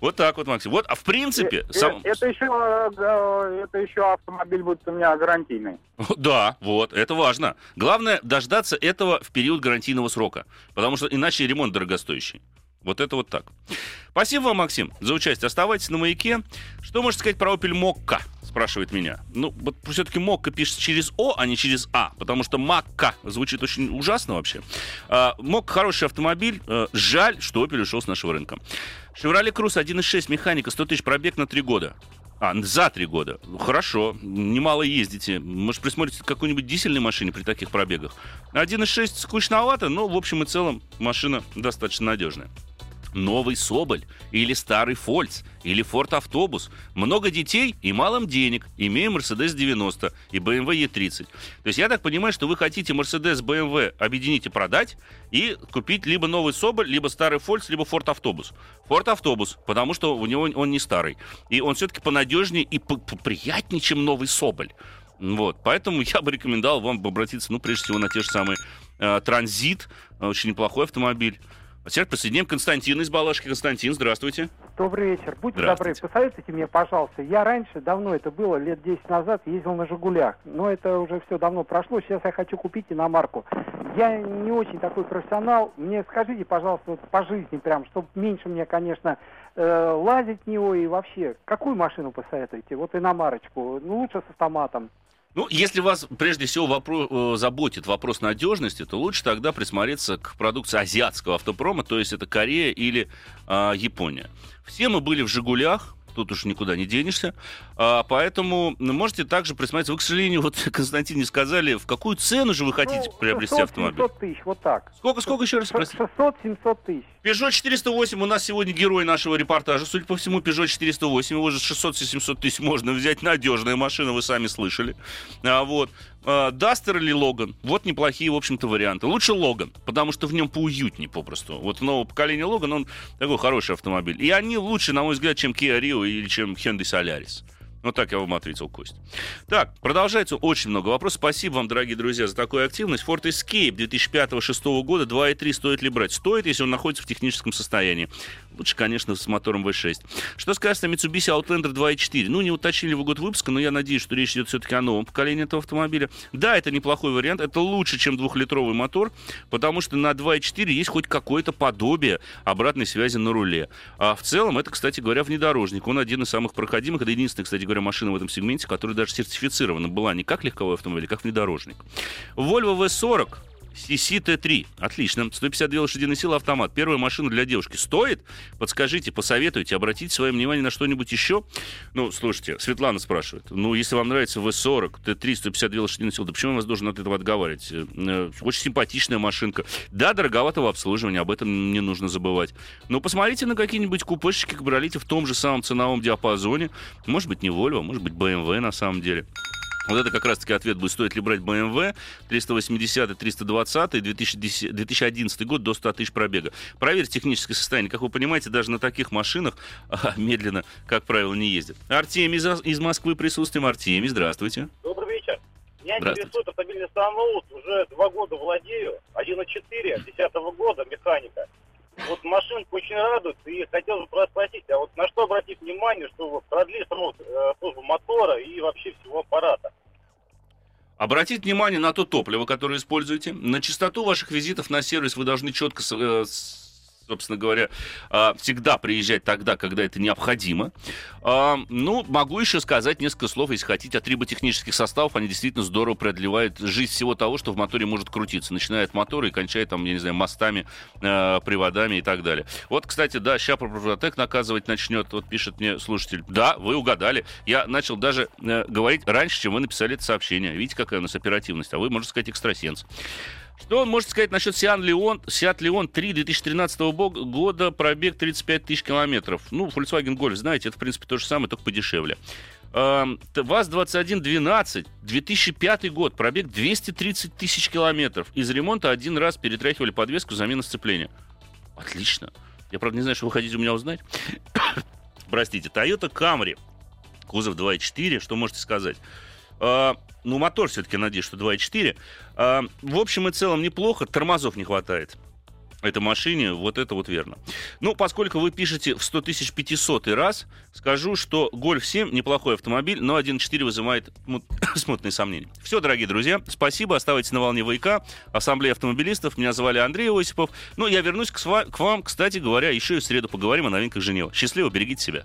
Вот так вот, Максим. Вот, а в принципе... Э, сам... Это, еще, э, это еще автомобиль будет у меня гарантийный. (laughs) Да, вот, это важно. Главное дождаться этого в период гарантийного срока. Потому что иначе ремонт дорогостоящий. Вот это вот так. Спасибо вам, Максим, за участие. Оставайтесь на маяке. Что можете сказать про Opel Mokka? Спрашивает меня. Ну, вот все-таки Мокка пишется через О, а не через А, потому что Макка звучит очень ужасно вообще. А, Мокка хороший автомобиль. А, жаль, что Opel ушел с нашего рынка. Chevrolet Cruze 1.6 механика, 100 тысяч пробег на 3 года. А, за три года. Хорошо, немало ездите. Может, присмотрите к какой-нибудь дизельной машине при таких пробегах. 1.6 скучновато, но в общем и целом машина достаточно надежная новый Соболь, или старый Фольц, или Форд Автобус. Много детей и малым денег, имея Мерседес 90 и BMW E30. То есть я так понимаю, что вы хотите Мерседес BMW объединить и продать, и купить либо новый Соболь, либо старый Фольц, либо Форд Автобус. Форд Автобус, потому что у него он не старый. И он все-таки понадежнее и приятнее, чем новый Соболь. Вот, поэтому я бы рекомендовал вам обратиться, ну, прежде всего, на те же самые э, Транзит, очень неплохой автомобиль. Сейчас присоединим Константин из Балашки. Константин, здравствуйте. Добрый вечер. Будьте добры, посоветуйте мне, пожалуйста. Я раньше, давно это было, лет 10 назад, ездил на «Жигулях». Но это уже все давно прошло. Сейчас я хочу купить иномарку. Я не очень такой профессионал. Мне скажите, пожалуйста, вот по жизни прям, чтобы меньше мне, конечно, э, лазить в него и вообще. Какую машину посоветуете? Вот иномарочку. Ну, лучше с автоматом. Ну, если вас прежде всего вопрос, э, заботит вопрос надежности, то лучше тогда присмотреться к продукции азиатского автопрома, то есть это Корея или э, Япония. Все мы были в «Жигулях», тут уж никуда не денешься. А, поэтому можете также присмотреться. Вы, к сожалению, (laughs) вот Константин не сказали, в какую цену же вы хотите ну, приобрести 600, автомобиль? 700 тысяч, вот так. Сколько, сколько еще раз? 600-700 тысяч. Peugeot 408 у нас сегодня герой нашего репортажа. Судя по всему, Peugeot 408. Его же 600-700 тысяч можно взять. Надежная машина, вы сами слышали. А, вот. Дастер или Логан. Вот неплохие, в общем-то, варианты. Лучше Логан, потому что в нем поуютнее попросту. Вот нового поколения Логан, он такой хороший автомобиль. И они лучше, на мой взгляд, чем Kia Rio или чем Hyundai Solaris. Вот так я вам ответил, Кость. Так, продолжается очень много вопросов. Спасибо вам, дорогие друзья, за такую активность. Ford Escape 2005-2006 года 2.3 стоит ли брать? Стоит, если он находится в техническом состоянии. Лучше, конечно, с мотором V6. Что сказать о Mitsubishi Outlander 2.4? Ну, не уточнили вы год выпуска, но я надеюсь, что речь идет все-таки о новом поколении этого автомобиля. Да, это неплохой вариант. Это лучше, чем двухлитровый мотор, потому что на 2.4 есть хоть какое-то подобие обратной связи на руле. А в целом, это, кстати говоря, внедорожник. Он один из самых проходимых. Это единственный, кстати говоря, машина в этом сегменте, которая даже сертифицирована была не как легковой автомобиль, а как внедорожник. Volvo V40 CC-T3. Отлично. 152 лошадиные силы автомат. Первая машина для девушки. Стоит? Подскажите, посоветуйте, обратите свое внимание на что-нибудь еще. Ну, слушайте, Светлана спрашивает. Ну, если вам нравится V40, T3, 152 лошадиные силы, да почему я вас должен от этого отговаривать? Э, э, очень симпатичная машинка. Да, дороговатого обслуживания, об этом не нужно забывать. Но посмотрите на какие-нибудь купешечки Кабролите в том же самом ценовом диапазоне. Может быть, не Volvo, может быть, BMW на самом деле. Вот это как раз-таки ответ будет, стоит ли брать BMW 380 320 2010, 2011 год до 100 тысяч пробега. Проверьте техническое состояние. Как вы понимаете, даже на таких машинах (laughs) а, медленно, как правило, не ездят. Артемий из, из Москвы присутствуем. Артемий, здравствуйте. Добрый вечер. Меня интересует автомобильный самолет. Уже два года владею. 1.4 10 года механика. Вот машинка очень радует, и хотел бы спросить, а вот на что обратить внимание, чтобы продлить срок э, службы мотора и вообще всего аппарата? Обратите внимание на то топливо, которое используете. На частоту ваших визитов на сервис вы должны четко э, собственно говоря, а, всегда приезжать тогда, когда это необходимо. А, ну, могу еще сказать несколько слов, если хотите, о триботехнических составах. Они действительно здорово продлевают жизнь всего того, что в моторе может крутиться. Начиная от мотора и кончая, там, я не знаю, мостами, а, приводами и так далее. Вот, кстати, да, сейчас Прототек наказывать начнет. Вот пишет мне слушатель. Да, вы угадали. Я начал даже э, говорить раньше, чем вы написали это сообщение. Видите, какая у нас оперативность. А вы, можно сказать, экстрасенс. Что он может сказать насчет Сиан Леон, Сиат Леон 3 2013 года, пробег 35 тысяч километров. Ну, Volkswagen Golf, знаете, это, в принципе, то же самое, только подешевле. ВАЗ-2112, 2005 год, пробег 230 тысяч километров. Из ремонта один раз перетряхивали подвеску, замена сцепления. Отлично. Я, правда, не знаю, что вы хотите у меня узнать. (coughs) Простите. Toyota Camry, кузов 2.4, что можете сказать? А, ну, мотор все-таки, надеюсь, что 2.4. А, в общем и целом неплохо, тормозов не хватает этой машине, вот это вот верно. Ну, поскольку вы пишете в 100 тысяч 500 раз, скажу, что Golf 7 неплохой автомобиль, но 1.4 вызывает мут... (coughs) смутные сомнения. Все, дорогие друзья, спасибо, оставайтесь на волне ВК, Ассамблея автомобилистов, меня звали Андрей Осипов. Ну, я вернусь к, сва... к вам, кстати говоря, еще и в среду поговорим о новинках Женева. Счастливо, берегите себя.